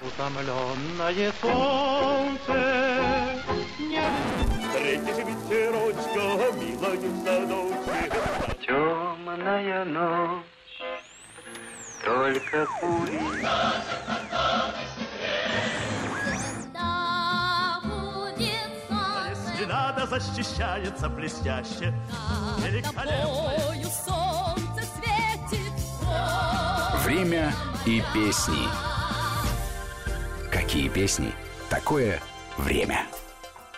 Утомленное солнце не... Встретишь ветерочка, милая в садочке. Темная ночь, только кури. Надо защищается блестяще, великолепно. Время и песни. Какие песни? Такое время.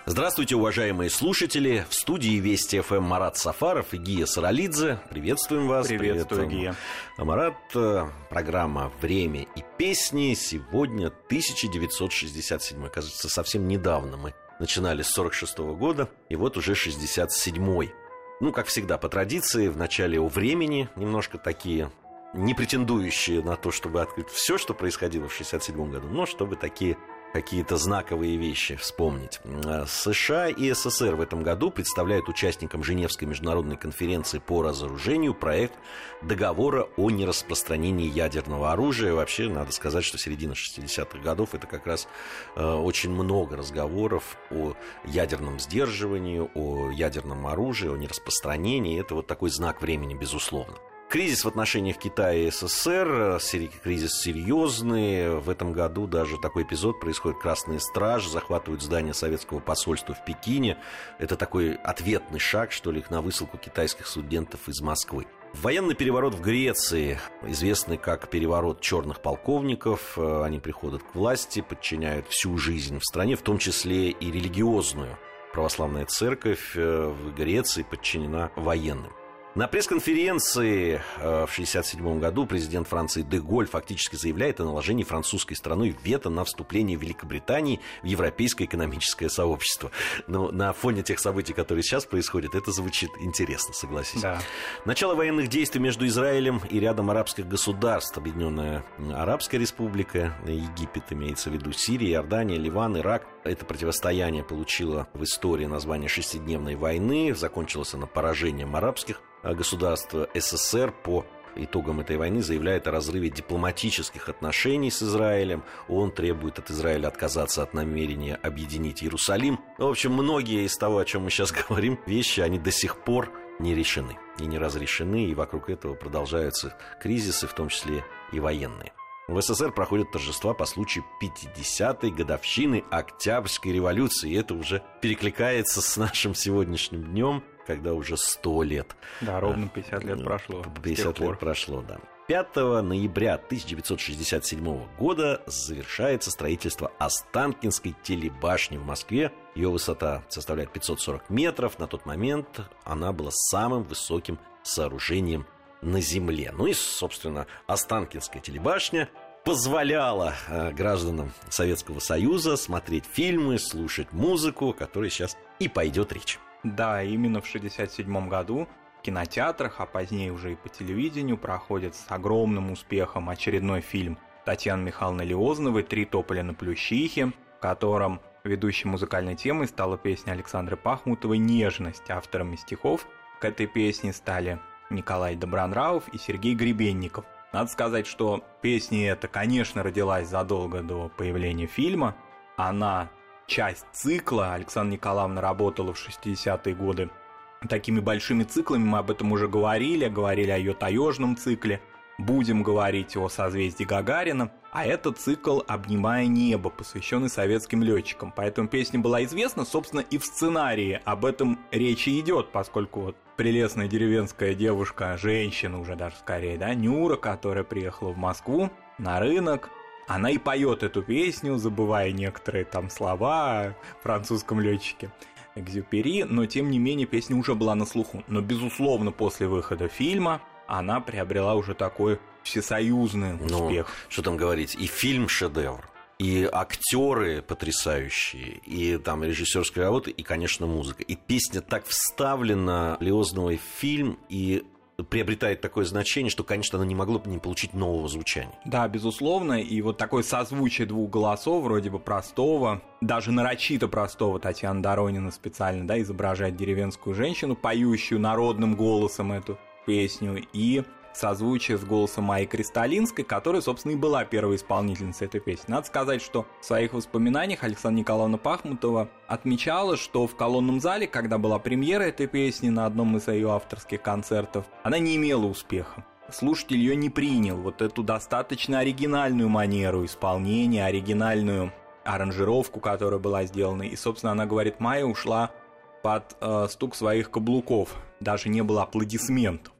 Здравствуйте, уважаемые слушатели. В студии Вести ФМ Марат Сафаров и Гия Саралидзе. Приветствуем вас. Приветствую, Привет. Гия. Марат, э, программа «Время и песни». Сегодня 1967. Кажется, совсем недавно мы начинали с 46 -го года, и вот уже 67-й. Ну, как всегда, по традиции, в начале о времени немножко такие не претендующие на то, чтобы открыть все, что происходило в 67 году, но чтобы такие какие-то знаковые вещи вспомнить. Э, США и СССР в этом году представляют участникам Женевской международной конференции по разоружению проект договора о нераспространении ядерного оружия. Вообще, надо сказать, что середина 60-х годов это как раз э, очень много разговоров о ядерном сдерживании, о ядерном оружии, о нераспространении. Это вот такой знак времени, безусловно. Кризис в отношениях Китая и СССР, кризис серьезный. В этом году даже такой эпизод происходит. Красные стражи захватывают здание советского посольства в Пекине. Это такой ответный шаг, что ли, на высылку китайских студентов из Москвы. Военный переворот в Греции, известный как переворот черных полковников, они приходят к власти, подчиняют всю жизнь в стране, в том числе и религиозную. Православная церковь э, в Греции подчинена военным. На пресс-конференции э, в 1967 году президент Франции Деголь фактически заявляет о наложении французской страной вето на вступление Великобритании в Европейское экономическое сообщество. Но на фоне тех событий, которые сейчас происходят, это звучит интересно, согласись. Да. Начало военных действий между Израилем и рядом арабских государств. Объединенная Арабская Республика, Египет имеется в виду, Сирия, Иордания, Ливан, Ирак. Это противостояние получило в истории название шестидневной войны. Закончилось оно поражением арабских государства СССР по итогам этой войны заявляет о разрыве дипломатических отношений с Израилем. Он требует от Израиля отказаться от намерения объединить Иерусалим. В общем, многие из того, о чем мы сейчас говорим, вещи, они до сих пор не решены и не разрешены, и вокруг этого продолжаются кризисы, в том числе и военные. В СССР проходят торжества по случаю 50-й годовщины Октябрьской революции. И это уже перекликается с нашим сегодняшним днем, когда уже 100 лет. Да, ровно 50 лет прошло. 50 лет прошло, да. 5 ноября 1967 года завершается строительство Останкинской телебашни в Москве. Ее высота составляет 540 метров. На тот момент она была самым высоким сооружением на земле. Ну и, собственно, Останкинская телебашня позволяла э, гражданам Советского Союза смотреть фильмы, слушать музыку, о которой сейчас и пойдет речь. Да, именно в 1967 году в кинотеатрах, а позднее уже и по телевидению проходит с огромным успехом очередной фильм Татьяны Михайловны Леозновой «Три тополя на плющихе», в котором ведущей музыкальной темой стала песня Александры Пахмутовой «Нежность». Авторами стихов к этой песне стали Николай Добронравов и Сергей Гребенников. Надо сказать, что песня эта, конечно, родилась задолго до появления фильма. Она часть цикла. Александра Николаевна работала в 60-е годы такими большими циклами. Мы об этом уже говорили, говорили о ее таежном цикле. Будем говорить о созвездии Гагарина. А это цикл «Обнимая небо», посвященный советским летчикам. Поэтому песня была известна, собственно, и в сценарии об этом речи идет, поскольку вот прелестная деревенская девушка, женщина уже даже скорее, да, Нюра, которая приехала в Москву на рынок, она и поет эту песню, забывая некоторые там слова о французском летчике. Экзюпери, но тем не менее песня уже была на слуху. Но, безусловно, после выхода фильма она приобрела уже такой всесоюзный Ну, успех. что там говорить, и фильм шедевр, и актеры потрясающие, и там режиссерская работа, и, конечно, музыка. И песня так вставлена Леозновой в фильм, и приобретает такое значение, что, конечно, она не могла бы не получить нового звучания. Да, безусловно, и вот такое созвучие двух голосов, вроде бы простого, даже нарочито простого, Татьяна Доронина специально, да, изображает деревенскую женщину, поющую народным голосом эту песню, и созвучие с голосом Майи Кристалинской, которая, собственно, и была первой исполнительницей этой песни. Надо сказать, что в своих воспоминаниях Александра Николаевна Пахмутова отмечала, что в колонном зале, когда была премьера этой песни на одном из ее авторских концертов, она не имела успеха. Слушатель ее не принял, вот эту достаточно оригинальную манеру исполнения, оригинальную аранжировку, которая была сделана. И, собственно, она говорит, Майя ушла под э, стук своих каблуков. Даже не было аплодисментов.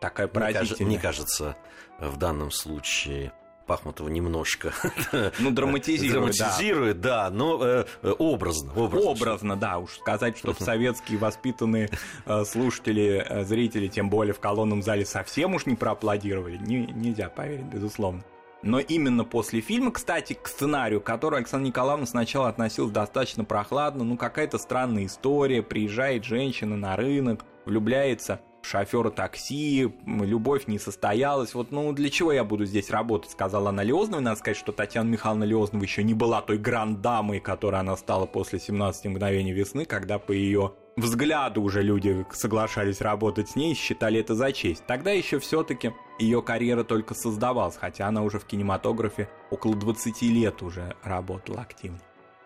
Такая поразительная. Мне, кажется, в данном случае Пахмутова немножко ну, драматизирует, драматизирует да. да, но э, образно, образно. Образно, да, уж сказать, что советские воспитанные э, слушатели, э, зрители, тем более в колонном зале совсем уж не проаплодировали, не, нельзя поверить, безусловно. Но именно после фильма, кстати, к сценарию, который Александр Николаевна сначала относилась достаточно прохладно, ну какая-то странная история, приезжает женщина на рынок, влюбляется шофера такси, любовь не состоялась. Вот, ну, для чего я буду здесь работать, сказала она Леознова. Надо сказать, что Татьяна Михайловна Леознова еще не была той гранд-дамой, которой она стала после 17 мгновений весны, когда по ее взгляду уже люди соглашались работать с ней и считали это за честь. Тогда еще все-таки ее карьера только создавалась, хотя она уже в кинематографе около 20 лет уже работала активно.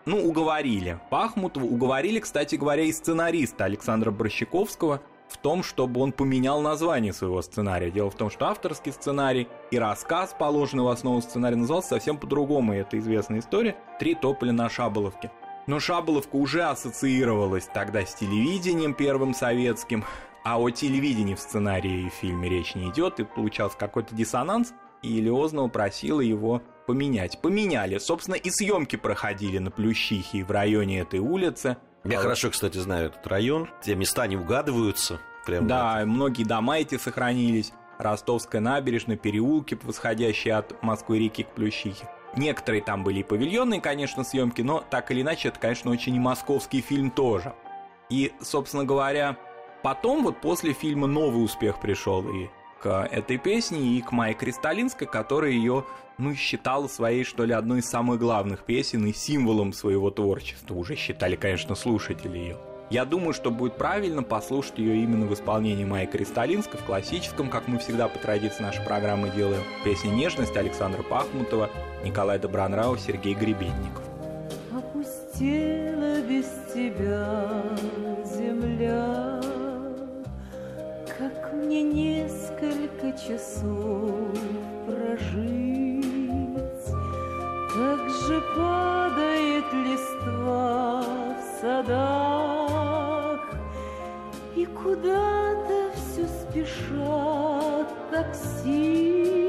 Ну, уговорили. Пахмутова уговорили, кстати говоря, и сценариста Александра Борщаковского – в том, чтобы он поменял название своего сценария. Дело в том, что авторский сценарий и рассказ, положенный в основу сценария, назывался совсем по-другому, и это известная история «Три тополя на Шаболовке». Но Шаболовка уже ассоциировалась тогда с телевидением первым советским, а о телевидении в сценарии и фильме речь не идет, и получался какой-то диссонанс, и Леознова просила его поменять. Поменяли. Собственно, и съемки проходили на Плющихе в районе этой улицы – я хорошо, кстати, знаю этот район. Те места не угадываются. Прям да, вот. многие дома эти сохранились. Ростовская набережная, переулки, восходящие от Москвы-реки к Плющихе. Некоторые там были и павильонные, конечно, съемки, но так или иначе, это, конечно, очень и московский фильм тоже. И, собственно говоря, потом вот после фильма новый успех пришел и к этой песне, и к Майе Кристалинской, которая ее ну, считала своей, что ли, одной из самых главных песен и символом своего творчества. Уже считали, конечно, слушатели ее. Я думаю, что будет правильно послушать ее именно в исполнении Майи Кристалинской, в классическом, как мы всегда по традиции нашей программы делаем. Песня «Нежность» Александра Пахмутова, Николай Добронрау, Сергей Гребенников. Опустела без тебя земля, мне несколько часов прожить. Как же падает листва в садах, И куда-то все спешат такси,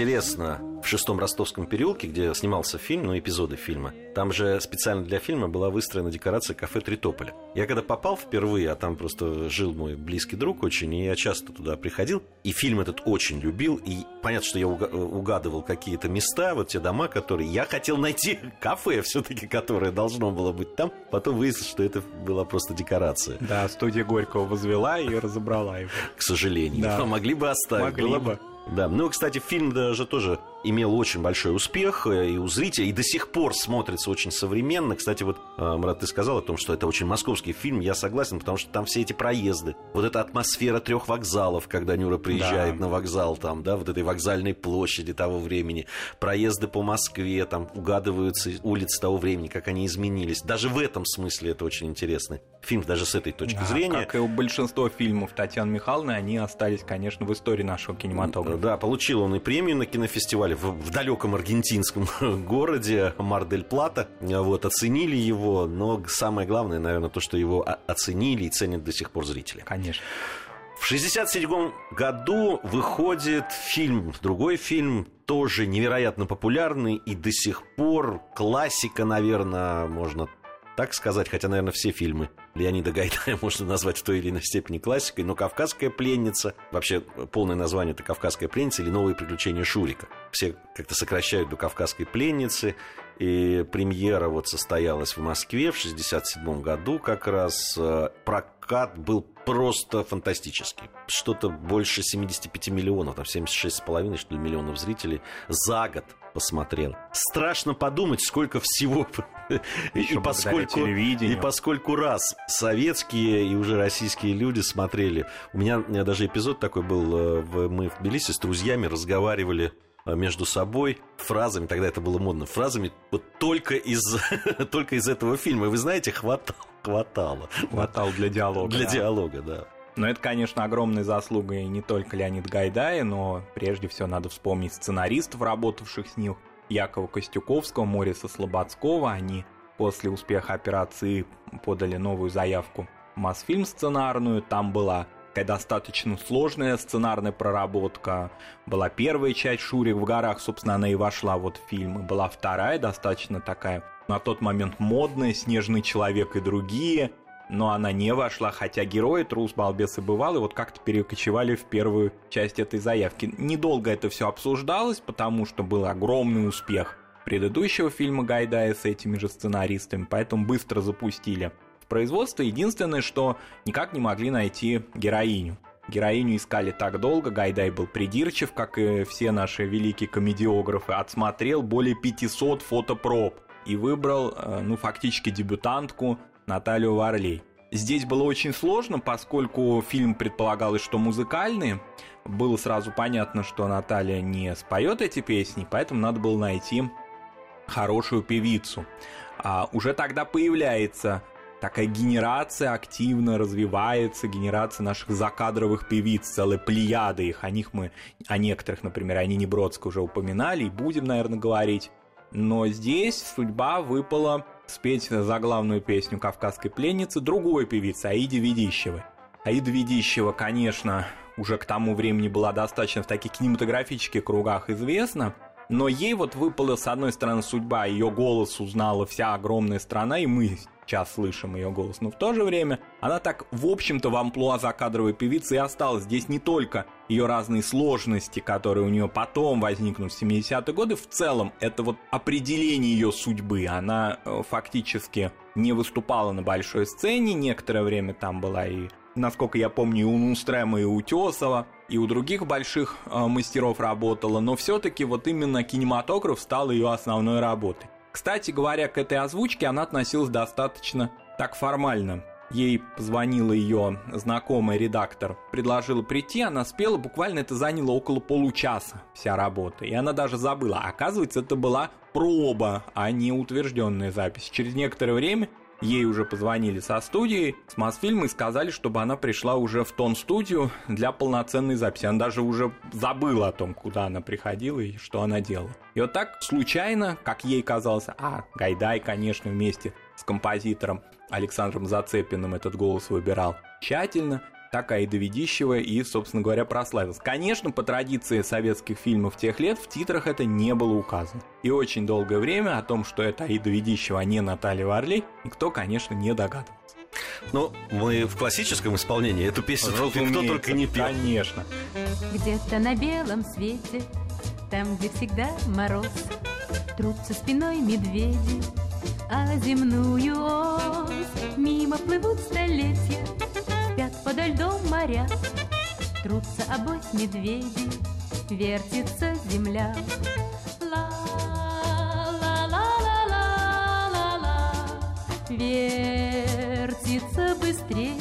интересно, в шестом ростовском переулке, где снимался фильм, ну, эпизоды фильма, там же специально для фильма была выстроена декорация кафе «Три тополя». Я когда попал впервые, а там просто жил мой близкий друг очень, и я часто туда приходил, и фильм этот очень любил, и понятно, что я угадывал какие-то места, вот те дома, которые... Я хотел найти кафе все-таки, которое должно было быть там, потом выяснилось, что это была просто декорация. Да, студия Горького возвела и разобрала его. К сожалению. Да. Могли бы оставить. Могли бы. Да, ну, кстати, фильм даже тоже имел очень большой успех э, и у зрителей, и до сих пор смотрится очень современно. Кстати, вот, э, Марат, ты сказал о том, что это очень московский фильм, я согласен, потому что там все эти проезды, вот эта атмосфера трех вокзалов, когда Нюра приезжает да. на вокзал, там, да, вот этой вокзальной площади того времени, проезды по Москве, там угадываются улицы того времени, как они изменились. Даже в этом смысле это очень интересный фильм, даже с этой точки да, зрения. Как и у большинства фильмов Татьяны Михайловны, они остались, конечно, в истории нашего кинематографа. Да, получил он и премию на кинофестивале фестивале в, в далеком аргентинском городе Мар-дель-Плата. Вот, оценили его, но самое главное, наверное, то, что его оценили и ценят до сих пор зрители. Конечно. В 1967 году выходит фильм, другой фильм, тоже невероятно популярный и до сих пор классика, наверное, можно так сказать, хотя, наверное, все фильмы Леонида Гайдая можно назвать в той или иной степени классикой, но «Кавказская пленница», вообще полное название это «Кавказская пленница» или «Новые приключения Шурика». Все как-то сокращают до «Кавказской пленницы», И премьера вот состоялась в Москве в 67 году как раз. Э, прокат был просто фантастический. Что-то больше 75 миллионов, там 76,5 что ли, миллионов зрителей за год посмотрел. Страшно подумать, сколько всего и поскольку, и поскольку раз советские и уже российские люди смотрели. У меня, у меня даже эпизод такой был. Э, мы в Тбилиси с друзьями разговаривали э, между собой фразами, тогда это было модно, фразами вот только из, только из этого фильма. И вы знаете, хватало. Хватало. Хватало для диалога. Для да. диалога, да. Но это, конечно, огромной заслугой не только Леонид Гайдая, но прежде всего надо вспомнить сценаристов, работавших с ним, Якова Костюковского, Мориса Слободского. Они после успеха операции подали новую заявку Мосфильм сценарную. Там была такая достаточно сложная сценарная проработка. Была первая часть «Шурик в горах», собственно, она и вошла вот в фильм. Была вторая, достаточно такая на тот момент модная «Снежный человек» и другие но она не вошла, хотя герои Трус, Балбес и Бывалый вот как-то перекочевали в первую часть этой заявки. Недолго это все обсуждалось, потому что был огромный успех предыдущего фильма Гайдая с этими же сценаристами, поэтому быстро запустили в производство. Единственное, что никак не могли найти героиню. Героиню искали так долго, Гайдай был придирчив, как и все наши великие комедиографы, отсмотрел более 500 фотопроб и выбрал, э, ну, фактически дебютантку Наталью Варлей. Здесь было очень сложно, поскольку фильм предполагалось, что музыкальный. Было сразу понятно, что Наталья не споет эти песни, поэтому надо было найти хорошую певицу. А уже тогда появляется такая генерация активно развивается, генерация наших закадровых певиц, целая плеяда их. О них мы, о некоторых, например, о Нине Бродской уже упоминали и будем, наверное, говорить. Но здесь судьба выпала спеть заглавную песню «Кавказской пленницы» другой певицы, Аиде Ведищевой. Аида Ведищева, конечно, уже к тому времени была достаточно в таких кинематографических кругах известна, но ей вот выпала, с одной стороны, судьба, ее голос узнала вся огромная страна, и мы сейчас слышим ее голос, но в то же время она так, в общем-то, в амплуа закадровой певицы и осталась. Здесь не только ее разные сложности, которые у нее потом возникнут в 70-е годы, в целом это вот определение ее судьбы. Она э, фактически не выступала на большой сцене, некоторое время там была и насколько я помню, и у Нустрема, и у Тесова, и у других больших э, мастеров работала, но все-таки вот именно кинематограф стал ее основной работой. Кстати говоря, к этой озвучке она относилась достаточно так формально. Ей позвонила ее знакомый редактор, предложила прийти, она спела, буквально это заняло около получаса вся работа. И она даже забыла. Оказывается, это была проба, а не утвержденная запись. Через некоторое время Ей уже позвонили со студии, с Мосфильма и сказали, чтобы она пришла уже в тон-студию для полноценной записи. Она даже уже забыла о том, куда она приходила и что она делала. И вот так случайно, как ей казалось, а, Гайдай, конечно, вместе с композитором Александром Зацепиным этот голос выбирал тщательно, так Аида Ведищева и, собственно говоря, прославился. Конечно, по традиции советских фильмов тех лет в титрах это не было указано. И очень долгое время о том, что это Аида Ведищева, а не Наталья Варлей, никто, конечно, не догадывался. Ну, мы в классическом исполнении эту песню кто только не пел. Конечно. Где-то на белом свете, там, где всегда мороз, Трутся спиной медведи, а земную ось Мимо плывут столетия, спят подо льдом моря, Трутся обось медведи, вертится земля. Ла-ла-ла-ла-ла-ла, вертится быстрее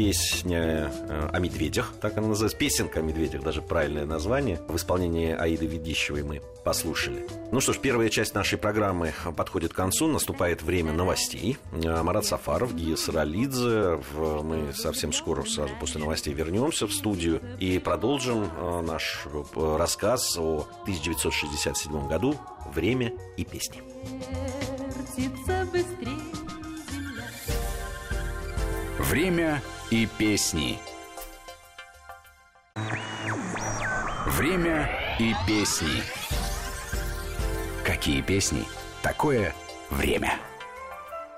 песня э, о медведях, так она называется, песенка о медведях, даже правильное название, в исполнении Аиды Ведищевой мы послушали. Ну что ж, первая часть нашей программы подходит к концу, наступает время новостей. Э, Марат Сафаров, Гия Саралидзе, мы совсем скоро, сразу после новостей вернемся в студию и продолжим э, наш рассказ о 1967 году «Время и песни». Время и песни. Время и песни. Какие песни? Такое время.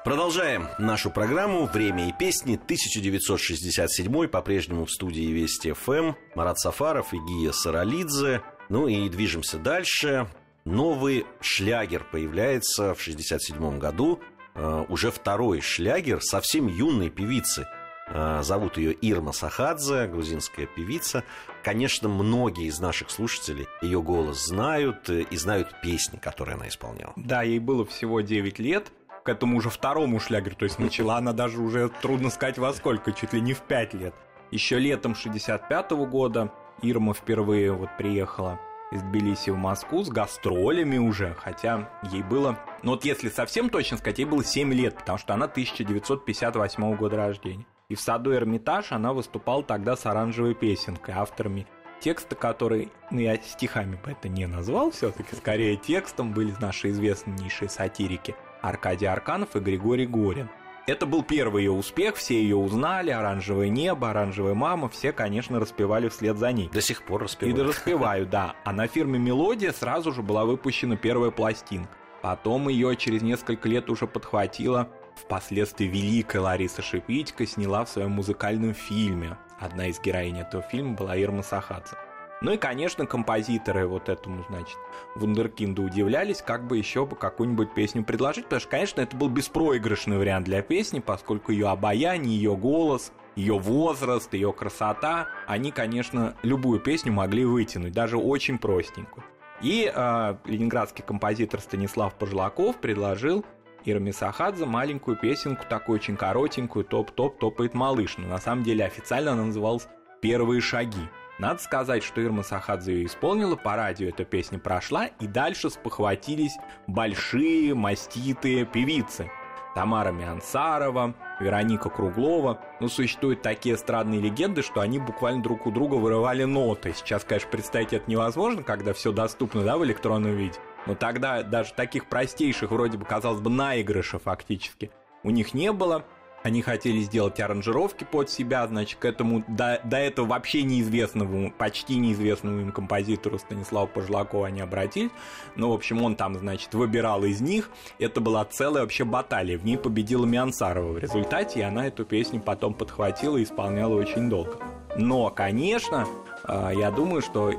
Продолжаем нашу программу «Время и песни» 1967 по-прежнему в студии Вести ФМ Марат Сафаров и Гия Саралидзе. Ну и движемся дальше. новый шлягер появляется в 67 году. Э, уже второй шлягер совсем юной певицы. Э, зовут ее Ирма Сахадзе, грузинская певица. Конечно, многие из наших слушателей ее голос знают э, и знают песни, которые она исполняла. Да, ей было всего 9 лет к этому уже второму шлягеру, то есть начала она даже уже, трудно сказать во сколько, чуть ли не в 5 лет. Еще летом 65 -го года Ирма впервые вот приехала из Тбилиси в Москву с гастролями уже, хотя ей было, ну вот если совсем точно сказать, ей было 7 лет, потому что она 1958 года рождения. И в саду Эрмитаж она выступала тогда с оранжевой песенкой, авторами текста, который, ну я стихами бы это не назвал все-таки, скорее текстом были наши известнейшие сатирики Аркадий Арканов и Григорий Горин. Это был первый ее успех, все ее узнали, оранжевое небо, оранжевая мама, все, конечно, распевали вслед за ней. До сих пор распевают. И распеваю, да. А на фирме «Мелодия» сразу же была выпущена первая пластинка. Потом ее через несколько лет уже подхватила впоследствии великая Лариса Шипитько сняла в своем музыкальном фильме. Одна из героинь этого фильма была Ирма Сахадзе. Ну и, конечно, композиторы вот этому, значит, вундеркинду удивлялись, как бы еще бы какую-нибудь песню предложить, потому что, конечно, это был беспроигрышный вариант для песни, поскольку ее обаяние, ее голос, ее возраст, ее красота, они, конечно, любую песню могли вытянуть, даже очень простенькую. И э, ленинградский композитор Станислав Пожлаков предложил Ирме Сахадзе маленькую песенку, такую очень коротенькую, топ-топ, топает малыш. Но на самом деле официально она называлась «Первые шаги». Надо сказать, что Ирма Сахадзе ее исполнила, по радио эта песня прошла, и дальше спохватились большие маститые певицы. Тамара Миансарова, Вероника Круглова. Ну, существуют такие эстрадные легенды, что они буквально друг у друга вырывали ноты. Сейчас, конечно, представить это невозможно, когда все доступно да, в электронном виде. Но тогда даже таких простейших, вроде бы, казалось бы, наигрыша фактически у них не было. Они хотели сделать аранжировки под себя, значит, к этому до, до этого вообще неизвестному, почти неизвестному им композитору Станиславу Пожлакову они обратились. Ну, в общем, он там, значит, выбирал из них. Это была целая вообще баталия. В ней победила Миансарова в результате, и она эту песню потом подхватила и исполняла очень долго. Но, конечно, а, я думаю, что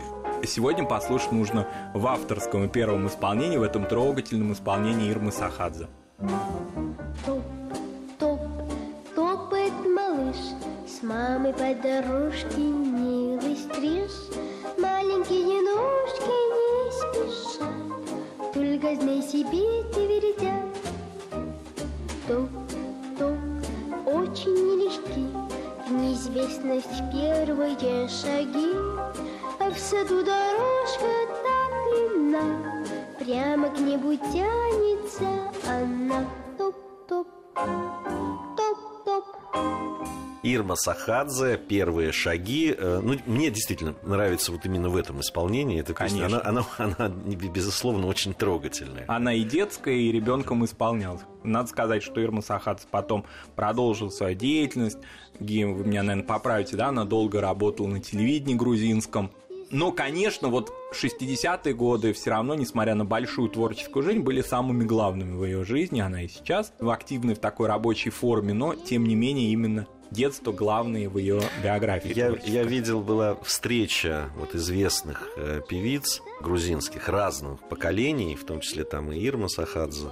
сегодня послушать нужно в авторском и первом исполнении, в этом трогательном исполнении Ирмы Сахадзе. мамой по дорожке милый стриж. Маленькие ножки не спеша Только знай себе твердят Топ, топ, очень нелегки В неизвестность первые шаги В саду дорожка так длинна Прямо к небу тянется она Топ-топ, топ-топ Ирма Сахадзе, первые шаги. Э, ну, мне действительно нравится вот именно в этом исполнении. Эта песня, она, она, она, безусловно, очень трогательная. Она и детская, и ребенком исполнялась. Надо сказать, что Ирма Сахадзе потом продолжила свою деятельность. Гим, вы меня, наверное, поправите, да? Она долго работала на телевидении грузинском. Но, конечно, вот 60-е годы все равно, несмотря на большую творческую жизнь, были самыми главными в ее жизни. Она и сейчас в активной в такой рабочей форме, но, тем не менее, именно детство главные в ее биографии. Я, я видел, была встреча вот известных э, певиц грузинских разных поколений, в том числе там и Ирма Сахадзе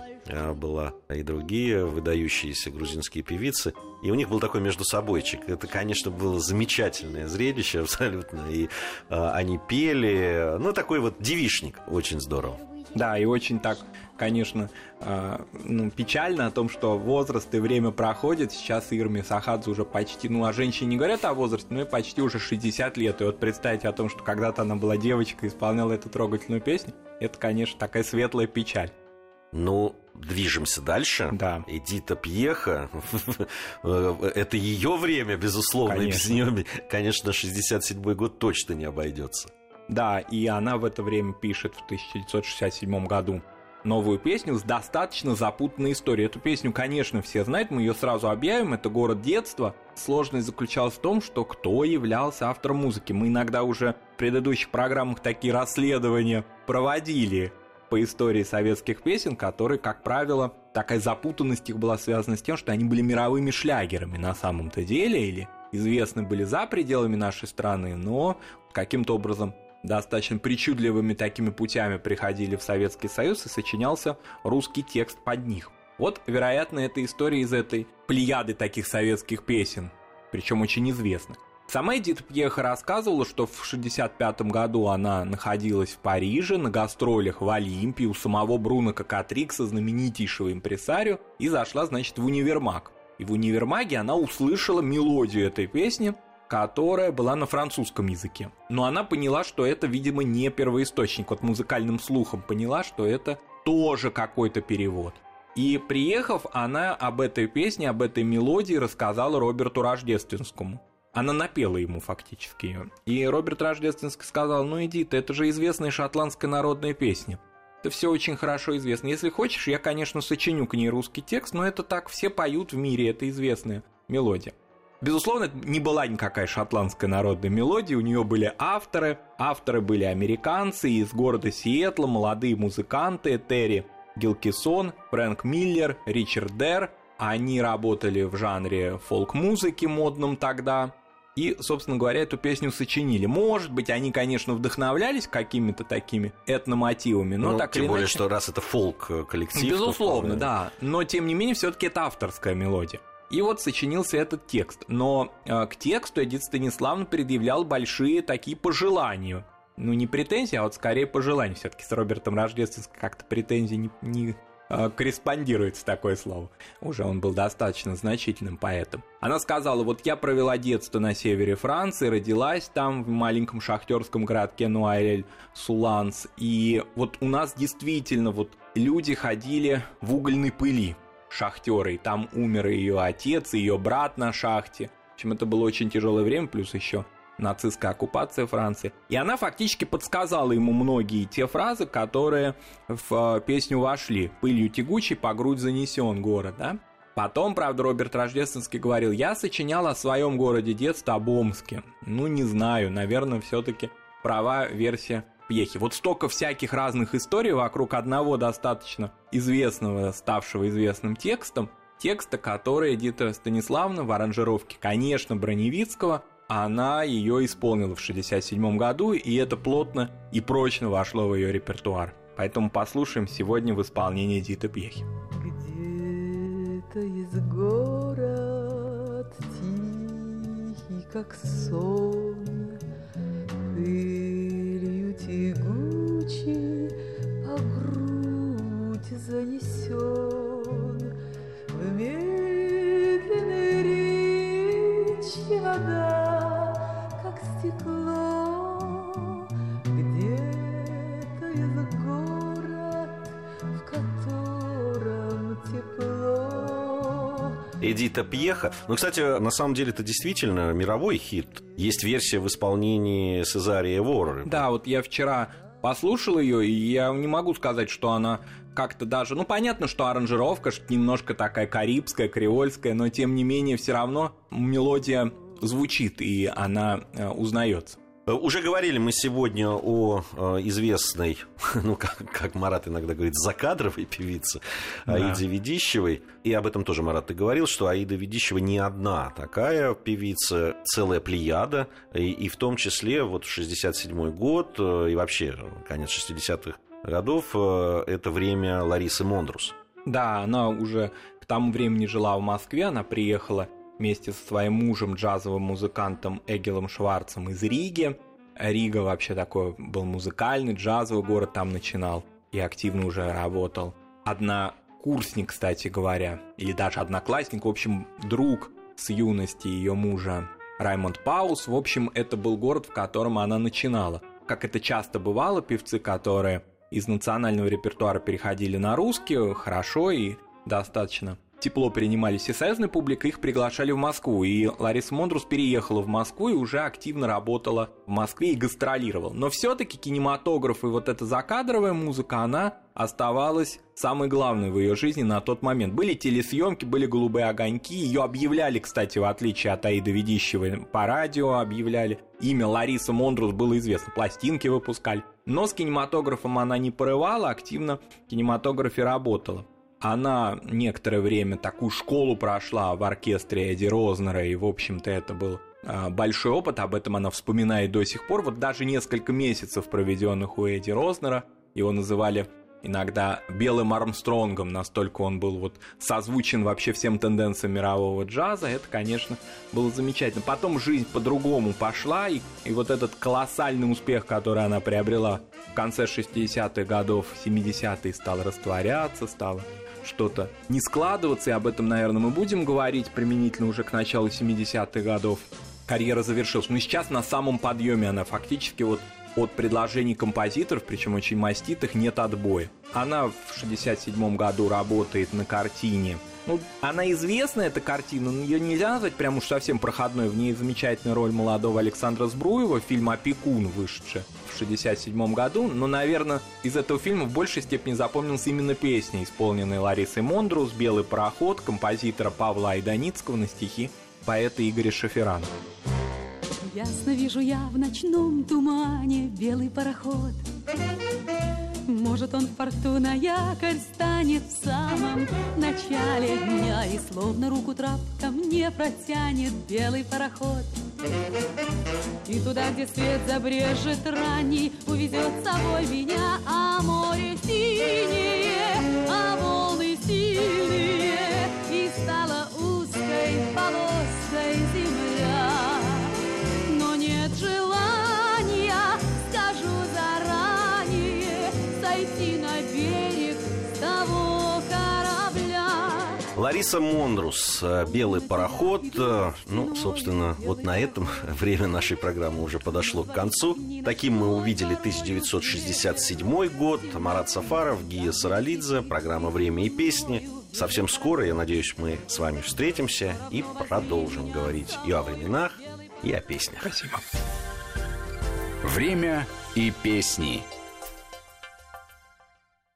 была, и другие выдающиеся грузинские певицы. И у них был такой между собойчик. Это, конечно, было замечательное зрелище абсолютно. И э, они пели. Ну, такой вот девишник. Очень здорово. Да, и очень так, конечно, э, ну, печально о том, что возраст и время проходит. Сейчас Ирме Сахадзе уже почти, ну, о женщине не говорят о возрасте, но и почти уже 60 лет. И вот представьте о том, что когда-то она была девочкой и исполняла эту трогательную песню, это, конечно, такая светлая печаль. Ну, движемся дальше. Да. Эдита Пьеха, это ее время, безусловно, конечно. без нее, конечно, 67 год точно не обойдется. Да, и она в это время пишет в 1967 году новую песню с достаточно запутанной историей. Эту песню, конечно, все знают, мы ее сразу объявим, это «Город детства». Сложность заключалась в том, что кто являлся автором музыки. Мы иногда уже в предыдущих программах такие расследования проводили по истории советских песен, которые, как правило, такая запутанность их была связана с тем, что они были мировыми шлягерами на самом-то деле, или известны были за пределами нашей страны, но каким-то образом достаточно причудливыми такими путями приходили в Советский Союз и сочинялся русский текст под них. Вот, вероятно, это история из этой плеяды таких советских песен, причем очень известных. Сама Эдит Пьеха рассказывала, что в 1965 году она находилась в Париже на гастролях в Олимпии у самого Бруно Кокатрикса, знаменитейшего импресарио, и зашла, значит, в универмаг. И в универмаге она услышала мелодию этой песни, которая была на французском языке. Но она поняла, что это, видимо, не первоисточник. Вот музыкальным слухом поняла, что это тоже какой-то перевод. И приехав, она об этой песне, об этой мелодии рассказала Роберту Рождественскому. Она напела ему фактически ее. И Роберт Рождественский сказал, ну иди ты, это же известная шотландская народная песня. Это все очень хорошо известно. Если хочешь, я, конечно, сочиню к ней русский текст, но это так все поют в мире, это известная мелодия. Безусловно, это не была никакая шотландская народная мелодия, у нее были авторы. Авторы были американцы из города Сиэтла, молодые музыканты, Терри Гилкисон, Фрэнк Миллер, Ричард Дер. Они работали в жанре фолк-музыки модном тогда и, собственно говоря, эту песню сочинили. Может быть, они, конечно, вдохновлялись какими-то такими этномотивами, но ну, так тем или более, иначе... что раз это фолк-коллектив... Безусловно, то, да. Но, тем не менее, все таки это авторская мелодия. И вот сочинился этот текст. Но э, к тексту Эдит Станиславна предъявлял большие такие пожелания. Ну, не претензии, а вот скорее пожелания. все таки с Робертом Рождественским как-то претензии не, не корреспондируется такое слово. Уже он был достаточно значительным поэтом. Она сказала, вот я провела детство на севере Франции, родилась там в маленьком шахтерском городке Нуайль-Суланс, и вот у нас действительно вот люди ходили в угольной пыли, шахтеры, и там умер ее отец, ее брат на шахте. В общем, это было очень тяжелое время, плюс еще нацистская оккупация Франции. И она фактически подсказала ему многие те фразы, которые в э, песню вошли. «Пылью тягучей по грудь занесен город», да? Потом, правда, Роберт Рождественский говорил, я сочинял о своем городе детства, об Омске. Ну, не знаю, наверное, все-таки права версия Пьехи. Вот столько всяких разных историй вокруг одного достаточно известного, ставшего известным текстом, текста, который Эдита Станиславна в аранжировке, конечно, Броневицкого, она ее исполнила в 1967 году, и это плотно и прочно вошло в ее репертуар. Поэтому послушаем сегодня в исполнении Эдиты Пьехи. Где-то есть город тихий, как сон, пылью тягучей по грудь занесен. Эдита Пьеха. Ну, кстати, на самом деле это действительно мировой хит. Есть версия в исполнении Сезария Воры. Да, вот я вчера послушал ее, и я не могу сказать, что она как-то даже... Ну, понятно, что аранжировка немножко такая карибская, креольская, но тем не менее все равно мелодия звучит, и она э, узнается. Э, Уже говорили мы сегодня о э, известной, ну, как, как Марат иногда говорит, закадровой певице Да. Аиде Ведищевой. И об этом тоже, Марат, ты говорил, что Аида Ведищева не одна такая певица, целая плеяда. И, и в том числе вот 67 год э, и вообще конец 60-х годов это время Ларисы Мондрус. Да, она уже к тому времени жила в Москве, она приехала вместе со своим мужем, джазовым музыкантом Эгелом Шварцем из Риги. Рига вообще такой был музыкальный, джазовый город, там начинал и активно уже работал. Однокурсник, кстати говоря, или даже одноклассник, в общем, друг с юности ее мужа Раймонд Паус. В общем, это был город, в котором она начинала. Как это часто бывало, певцы, которые из национального репертуара переходили на русский, хорошо и достаточно тепло принимались и союзной публикой, их приглашали в Москву. И Лариса Мондрус переехала в Москву и уже активно работала в Москве и гастролировала. Но все-таки кинематограф и вот эта закадровая музыка, она оставалась самой главной в ее жизни на тот момент. Были телесъемки, были голубые огоньки. Ее объявляли, кстати, в отличие от Аиды Ведищевой, по радио объявляли. Имя Лариса Мондрус было известно, пластинки выпускали. Но с кинематографом она не порывала, активно в кинематографе работала. Она некоторое время такую школу прошла в оркестре Эдди Рознера, и, в общем-то, это был а, большой опыт, об этом она вспоминает до сих пор. Вот даже несколько месяцев, проведенных у Эдди Рознера, его называли иногда белым Армстронгом, настолько он был вот созвучен вообще всем тенденциям мирового джаза, это, конечно, было замечательно. Потом жизнь по-другому пошла, и, и вот этот колоссальный успех, который она приобрела в конце 60-х годов, 70-е, стал растворяться, стало что-то не складываться, и об этом, наверное, мы будем говорить применительно уже к началу 70-х годов. Карьера завершилась. Но сейчас на самом подъеме она фактически вот от предложений композиторов, причем очень маститых, нет отбоя. Она в 67 году работает на картине. Ну, она известна, эта картина, но ее нельзя назвать прям уж совсем проходной. В ней замечательная роль молодого Александра Сбруева, фильм «Опекун», вышедший в 67 году. Но, наверное, из этого фильма в большей степени запомнился именно песня, исполненная Ларисой Мондрус «Белый пароход» композитора Павла Айданицкого на стихи поэта Игоря Шаферана. Ясно вижу я в ночном тумане белый пароход. Может, он в порту на якорь станет в самом начале дня И словно руку трап ко мне протянет белый пароход. И туда, где свет забрежет ранний, увезет с собой меня, а море синее, Лариса Мондрус, э, «Белый пароход». Э, Ну, собственно, вот на этом время нашей программы уже подошло к концу. Таким мы увидели 1967 год. Марат Сафаров, Гия Саралидзе, программа «Время и песни». Совсем скоро, я надеюсь, мы с вами встретимся и продолжим говорить и о временах, и о песнях. Спасибо. Время и песни.